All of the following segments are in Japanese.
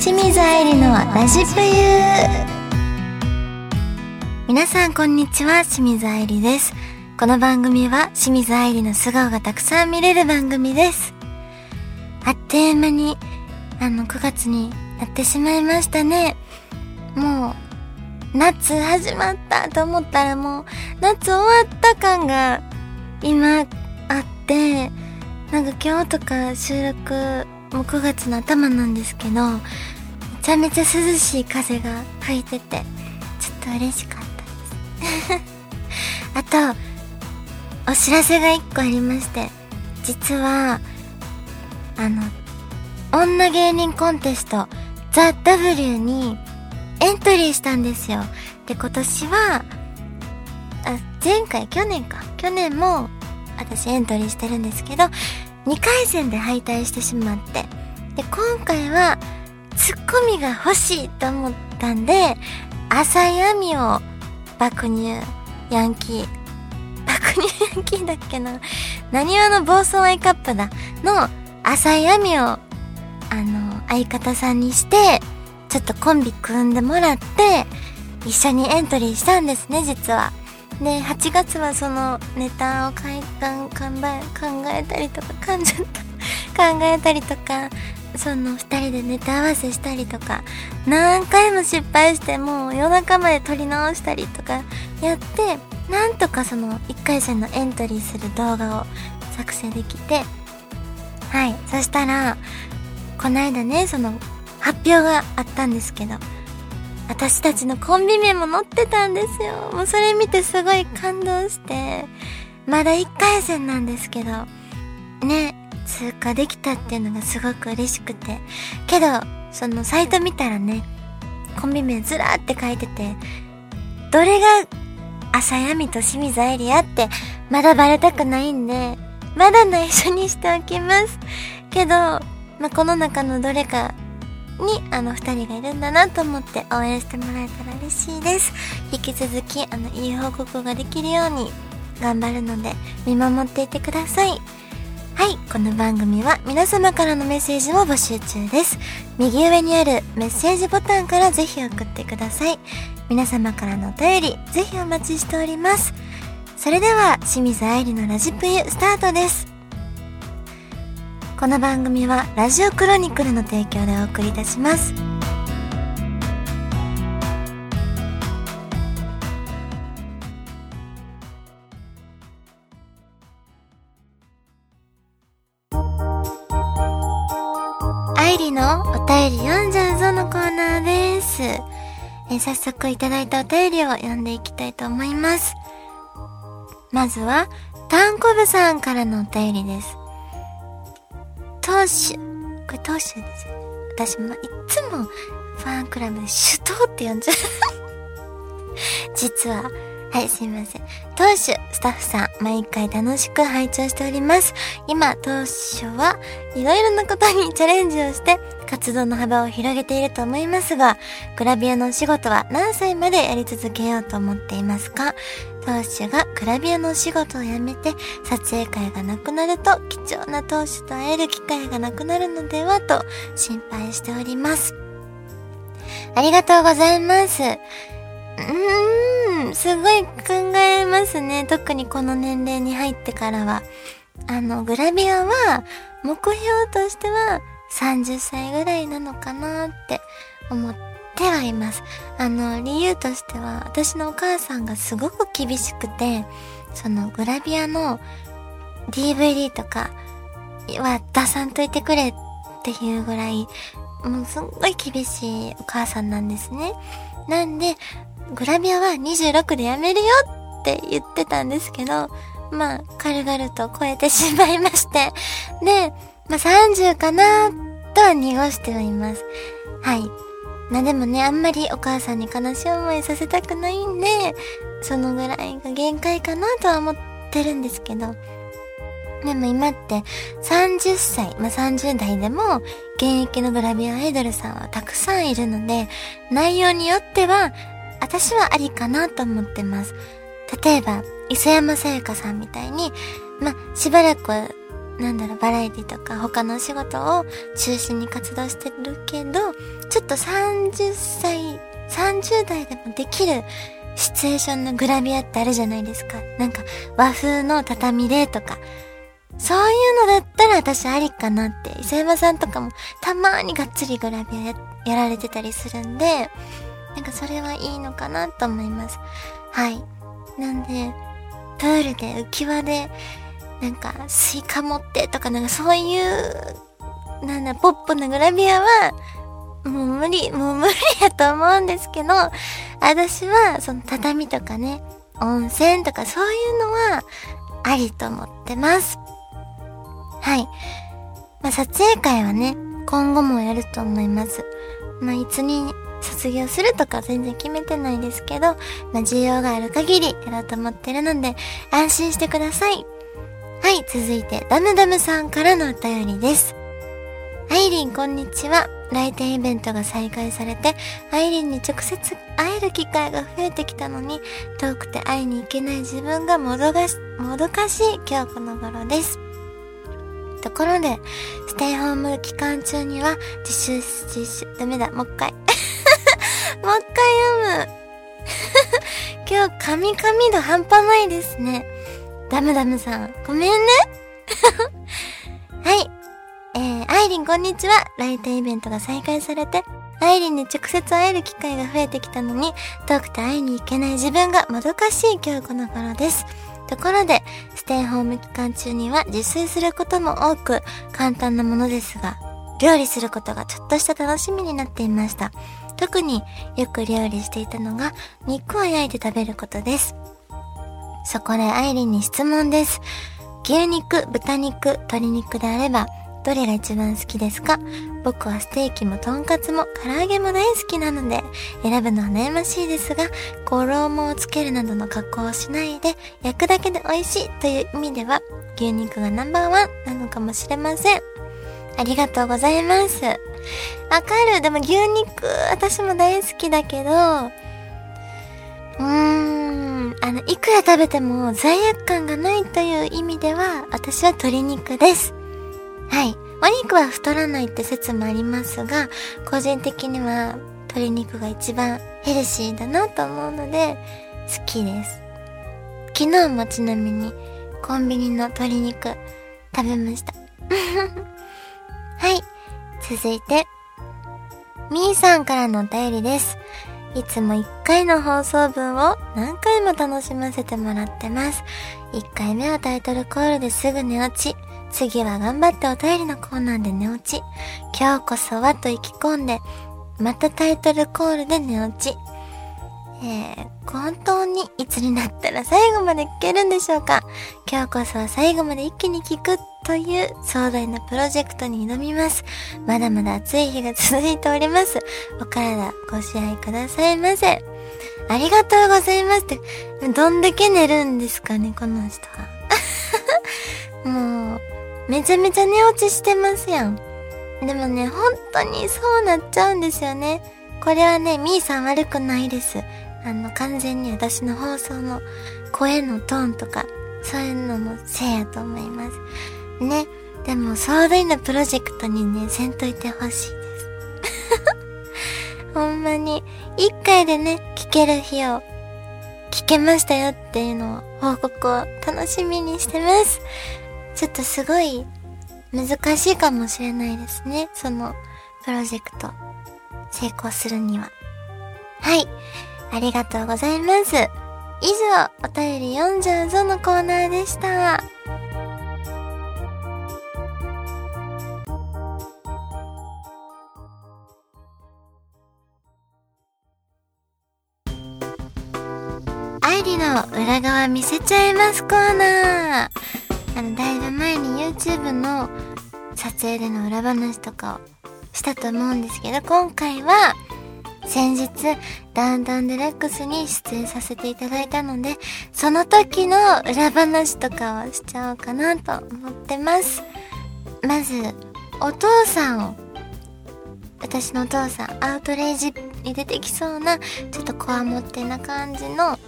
清水愛理のラジプユ皆さんこんにちは。清水愛理です。この番組は清水愛理の素顔がたくさん見れる番組です。あっという間にあの9月になってしまいましたね。もう夏始まったと思ったらもう夏終わった感が今あってなんか今日とか収録もう9月の頭なんですけどちゃめちゃ涼しい風が吹いててちょっと嬉しかったです。あとお知らせが1個ありまして実はあの女芸人コンテストザ・ W にエントリーしたんですよ。で今年はあ前回去年か。去年も私エントリーしてるんですけど2回戦で敗退してしまってで今回はツッコミが欲しいと思ったんで浅い網を爆乳ヤンキー爆乳ヤンキーだっけな？何話の暴走アイカップだ？の浅い網をあの相方さんにしてちょっとコンビ組んでもらって一緒にエントリーしたんですね実は。で8月はそのネタを考え考えたりとか噛んじゃった。考えたりとか その2人でネタ合わせしたりとか何回も失敗してもう夜中まで撮り直したりとかやってなんとかその1回戦のエントリーする動画を作成できてはいそしたらこの間ねその発表があったんですけど私たちのコンビ名も載ってたんですよ。もうそれ見てすごい感動して、まだ1回戦なんですけど、ね、通過できたっていうのがすごく嬉しくて。けど、そのサイト見たらね、コンビ名ずらーって書いてて、どれが朝闇と清水愛理やってまだバレたくないんで、まだ内緒にしておきます。けど、まあ、この中のどれかにあの2人がいるんだなと思って応援してもらえたら嬉しいです引き続きあのいい報告ができるように頑張るので見守っていてくださいはいこの番組は皆様からのメッセージを募集中です。右上にあるメッセージボタンからぜひ送ってください。皆様からのお便りぜひお待ちしております。それでは清水愛理のラジプユスタートです。この番組はラジオクロニクルの提供でお送りいたします。便り読んじゃうぞのコーナーですえ早速いただいたお便りを読んでいきたいと思いますまずはタンコブさんからのお便りです投手。これ投手ですよね。私もいつもファンクラブで首都って呼んじゃう 実は、はい、すいません。当初、スタッフさん、毎回楽しく拝聴しております。今、当初はいろいろなことに チャレンジをして、活動の幅を広げていると思いますが、グラビアのお仕事は何歳までやり続けようと思っていますか？当主がグラビアのお仕事を辞めて、撮影会がなくなると、貴重な当主と会える機会がなくなるのではと心配しております。ありがとうございます。うーん、すごい考えますね。特にこの年齢に入ってからは。あの、グラビアは、目標としては30歳ぐらいなのかなって思ってはいます。あの、理由としては、私のお母さんがすごく厳しくて、そのグラビアの DVD とかは出さんといてくれっていうぐらい、もうすんごい厳しいお母さんなんですね。なんで、グラビアは26でやめるよって言ってたんですけど、まあ、軽々と超えてしまいまして。で、まあ30かなとは濁してはいます。はい。まあでもね、あんまりお母さんに悲しい思いさせたくないんで、そのぐらいが限界かなとは思ってるんですけど、でも今って30歳、まあ、30代でも現役のグラビアアイドルさんはたくさんいるので、内容によっては私はありかなと思ってます。例えば、磯山さやかさんみたいに、ま、しばらくなんだろう、バラエティとか他のお仕事を中心に活動してるけど、ちょっと30歳、30代でもできるシチュエーションのグラビアってあるじゃないですか。なんか和風の畳でとか。そういうのだったら私ありかなって。伊佐山さんとかもたまーにがっつりグラビアやられてたりするんで、なんかそれはいいのかなと思います。はい。なんで、プールで浮き輪で、なんかスイカ持ってとかなんかそういう、なんだ、ポップなグラビアは、もう無理、もう無理やと思うんですけど、私はその畳とかね、温泉とかそういうのはありと思ってます。はい。まあ、撮影会はね、今後もやると思います。まあ、いつに卒業するとか全然決めてないですけど、まあ、需要がある限りやろうと思ってるので、安心してください。はい、続いて、ダムダムさんからのお便りです。アイリン、こんにちは。来店イベントが再開されて、アイリンに直接会える機会が増えてきたのに、遠くて会いに行けない自分がもどかし、もどかしい今日この頃です。ところで、ステイホーム期間中には、自習、自習、ダメだ、もう一回。もう一回読む。今日、神々度半端ないですね。ダムダムさん、ごめんね。はい。えー、アイリンこんにちは。来店イベントが再開されて、アイリンに直接会える機会が増えてきたのに、遠くて会いに行けない自分がもどかしい今日この頃です。ところで、ステイホーム期間中には自炊することも多く、簡単なものですが、料理することがちょっとした楽しみになっていました。特によく料理していたのが、肉を焼いて食べることです。そこでアイリンに質問です。牛肉、豚肉、鶏肉であれば、どれが一番好きですか？僕はステーキもとんかつも唐揚げも大好きなので、選ぶのは悩ましいですが、衣をつけるなどの加工をしないで、焼くだけで美味しいという意味では、牛肉がナンバーワンなのかもしれません。ありがとうございます。わかる。でも牛肉、私も大好きだけど、うーん、あの、いくら食べても罪悪感がないという意味では、私は鶏肉です。はい。お肉は太らないって説もありますが、個人的には鶏肉が一番ヘルシーだなと思うので、好きです。昨日もちなみにコンビニの鶏肉食べました。はい。続いて、みーさんからのお便りです。いつも1回の放送分を何回も楽しませてもらってます。1回目はタイトルコールですぐ寝落ち。次は頑張ってお便りのコーナーで寝落ち。今日こそはと意気込んで、またタイトルコールで寝落ち。えー、本当にいつになったら最後まで聞けるんでしょうか？今日こそは最後まで一気に聞くという壮大なプロジェクトに挑みます。まだまだ暑い日が続いております。お体ご支配くださいませ。ありがとうございますって、どんだけ寝るんですかね、この人は。もう、めちゃめちゃ寝落ちしてますやん。でもね、本当にそうなっちゃうんですよね。これはね、みーさん悪くないです。あの、完全に私の放送の声のトーンとか、そういうののせいやと思います。ね。でも、壮大なプロジェクトにね、せんといてほしいです。ほんまに、一回でね、聞ける日を、聞けましたよっていうのを、報告を楽しみにしてます。ちょっとすごい難しいかもしれないですね。そのプロジェクト成功するには。はい。ありがとうございます。以上、お便り読んじゃうぞのコーナーでした。愛理の裏側見せちゃいますコーナー。あの、だいぶ前に YouTube の撮影での裏話とかをしたと思うんですけど、今回は、先日、ダウンタウンデラックスに出演させていただいたので、その時の裏話とかをしちゃおうかなと思ってます。まず、お父さんを、私のお父さん、アウトレイジに出てきそうな、ちょっとこわもってな感じの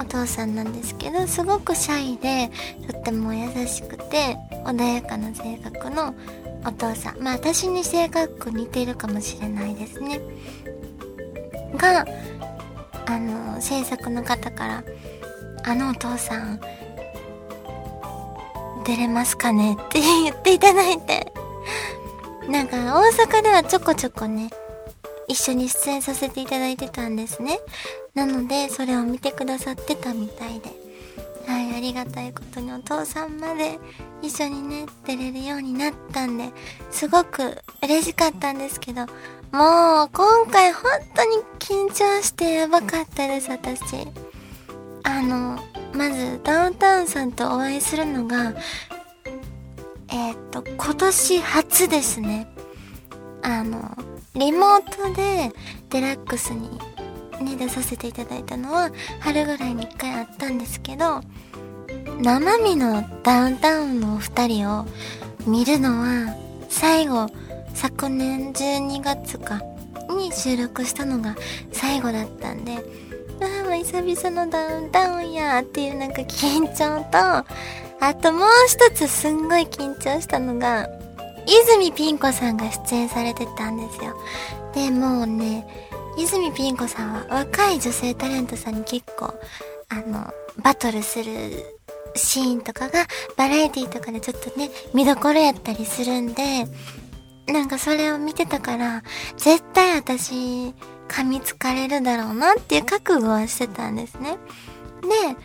お父さんなんですけどすごくシャイでとっても優しくて穏やかな性格のお父さんまあ私に性格似てるかもしれないですねがあの制作の方から「あのお父さん出れますかね?」って言っていただいてなんか大阪ではちょこちょこね一緒に出演させていただいてたんですねなのでそれを見てくださってたみたいではいありがたいことにお父さんまで一緒にね出れるようになったんですごく嬉しかったんですけどもう今回本当に緊張してやばかったです私。あのまずダウンタウンさんとお会いするのがえっ、と今年初ですね。あのリモートでデラックスにね出させていただいたのは春ぐらいに1回あったんですけど生身のダウンタウンのお二人を見るのは最後昨年12月かに収録したのが最後だったんでああ久々のダウンタウンやっていうなんか緊張とあともう一つすんごい緊張したのが泉ピン子さんが出演されてたんですよ。でもうね泉ピン子さんは若い女性タレントさんに結構あのバトルするシーンとかがバラエティとかでちょっとね見どころやったりするんでなんかそれを見てたから、絶対私、噛みつかれるだろうなっていう覚悟はしてたんですね。で、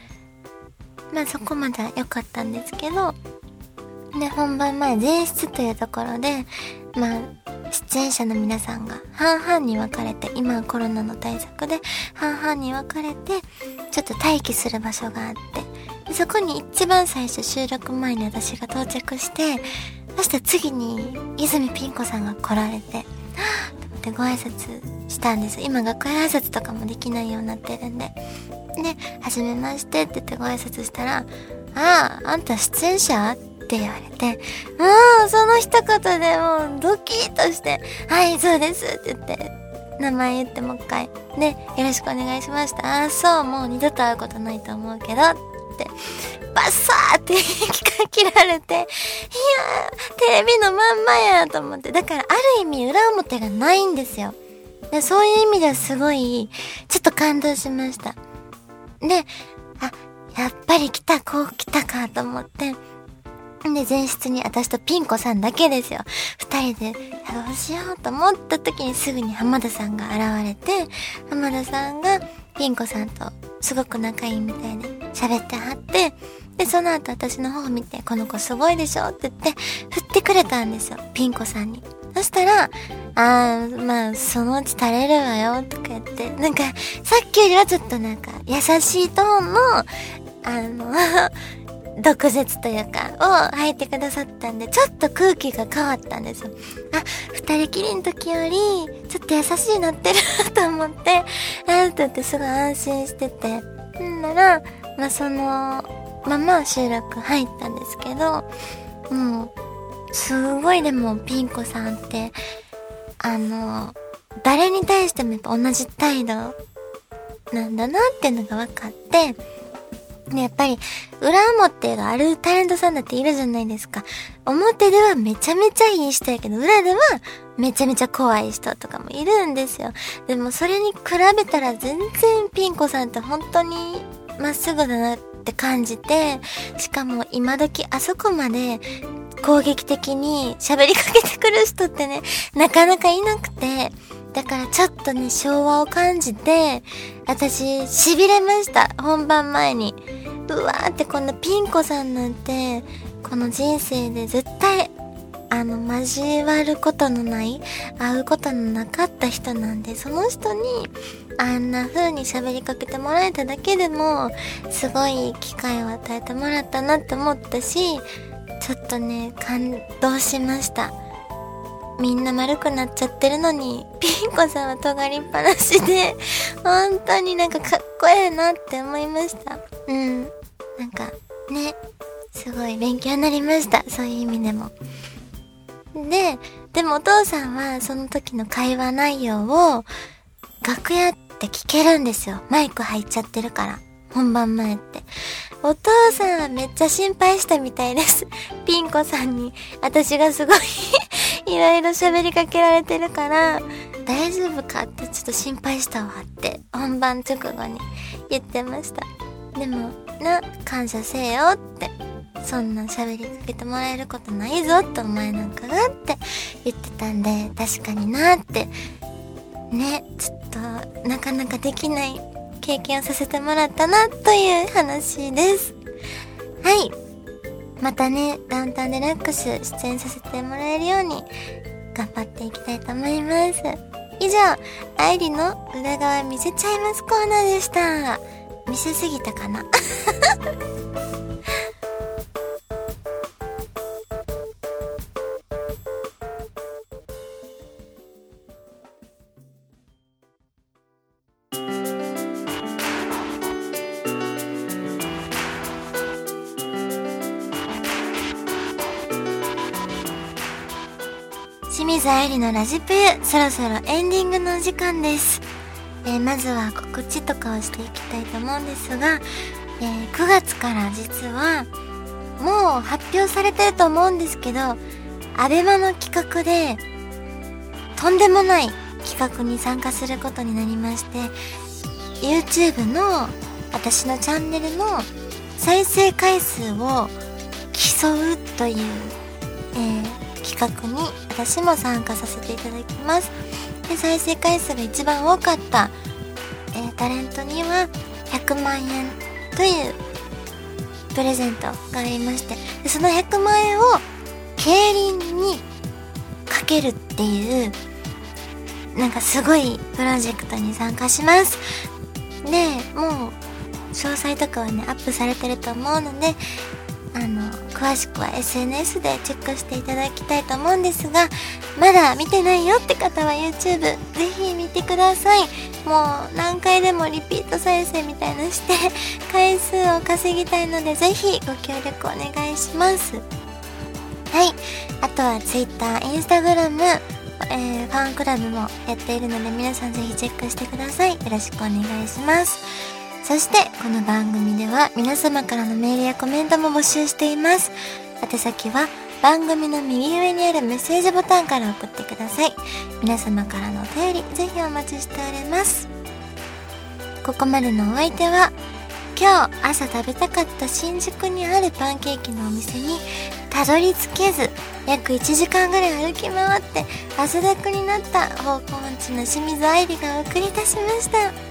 まあそこまでは良かったんですけど、で、本番前、前室というところで、まあ、出演者の皆さんが半々に分かれて、今はコロナの対策で半々に分かれて、ちょっと待機する場所があって、そこに一番最初収録前に私が到着して、そしたら次に泉ピン子さんが来られて、は ぁと思ってご挨拶したんです。今学園挨拶とかもできないようになってるんで。で、はじめましてって言ってご挨拶したら、ああ、あんた出演者？って言われて、もうその一言でもうドキッとして、はい、そうですって言って、名前言ってもう一回。で、よろしくお願いしました。ああ、そう、もう二度と会うことないと思うけど、ってバッサーって切られて、いやー、テレビのまんまやと思って。だから、ある意味裏表がないんですよ。でそういう意味ではすごい、ちょっと感動しました。で、あ、やっぱり来た、こう来たかと思って。で、前室に私とピン子さんだけですよ。二人で、どうしようと思った時にすぐに浜田さんが現れて、浜田さんがピン子さんとすごく仲いいみたいで喋ってはって、で、その後私の方を見て、この子すごいでしょって言って、振ってくれたんですよ。ピン子さんに。そしたら、あー、まあ、そのうち垂れるわよ、とか言って、なんか、さっきよりはちょっとなんか、優しいトーンの、あの 毒舌というか、を吐いてくださったんで、ちょっと空気が変わったんですよ。あ、二人きりの時より、ちょっと優しいなってると思って、あーとってすごい安心してて。んなら、まあ、その、まま収録入ったんですけど、もう、すごいでもピン子さんって、あの、誰に対してもやっぱ同じ態度なんだなっていうのが分かって、ね、やっぱり、裏表があるタレントさんだっているじゃないですか。表ではめちゃめちゃいい人やけど、裏ではめちゃめちゃ怖い人とかもいるんですよ。でもそれに比べたら全然ピン子さんって本当にまっすぐだなって感じて、しかも今時あそこまで攻撃的に喋りかけてくる人ってね、なかなかいなくて、だからちょっとね、昭和を感じて、私、痺れました。本番前に。うわーってこんなピン子さんなんて、この人生で絶対、あの、交わることのない、会うことのなかった人なんで、その人に、あんな風に喋りかけてもらえただけでも、すごい機会を与えてもらったなって思ったし、ちょっとね、感動しました。みんな丸くなっちゃってるのに、ピン子さんは尖りっぱなしで、本当になんかかっこええなって思いました。うん。なんか、ね、すごい勉強になりました。そういう意味でも。で、でもお父さんはその時の会話内容を楽屋って聞けるんですよ。マイク入っちゃってるから。本番前って。お父さんはめっちゃ心配したみたいです。ピンコさんに、私がすごい いろいろ喋りかけられてるから、大丈夫かってちょっと心配したわって、本番直後に言ってました。でも、な、感謝せえよって。そんな喋りかけてもらえることないぞってお前なんかがって言ってたんで、確かになって。ね、ちょっと、なかなかできない経験をさせてもらったなという話です。はい。またね、ダウンタウンデラックス出演させてもらえるように頑張っていきたいと思います。以上、愛理の裏側見せちゃいますコーナーでした。見せすぎたかな清水愛理のラジプユ、そろそろエンディングのお時間です。えー、まずは告知とかをしていきたいと思うんですが、えー、9月から実は、もう発表されてると思うんですけど、アベマの企画で、とんでもない企画に参加することになりまして、YouTube の私のチャンネルの再生回数を競うという、えー、企画に私も参加させていただきます。で再生回数が一番多かった、えー、タレントには100万円というプレゼントがありましてでその100万円を競輪にかけるっていうなんかすごいプロジェクトに参加します。でもう詳細とかはねアップされてると思うのであの詳しくは SNS でチェックしていただきたいと思うんですがまだ見てないよって方は YouTube ぜひ見てください。もう何回でもリピート再生みたいのして 回数を稼ぎたいのでぜひご協力お願いします。はい。あとは Twitter、Instagram えー、ファンクラブもやっているので皆さんぜひチェックしてください。よろしくお願いします。そしてこの番組では皆様からのメールやコメントも募集しています。宛先は番組の右上にあるメッセージボタンから送ってください。皆様からのお便りぜひお待ちしております。ここまでのお相手は今日朝食べたかった新宿にあるパンケーキのお店にたどり着けず約1時間ぐらい歩き回って汗だくになった方向音痴の清水愛理がお送りいたしました。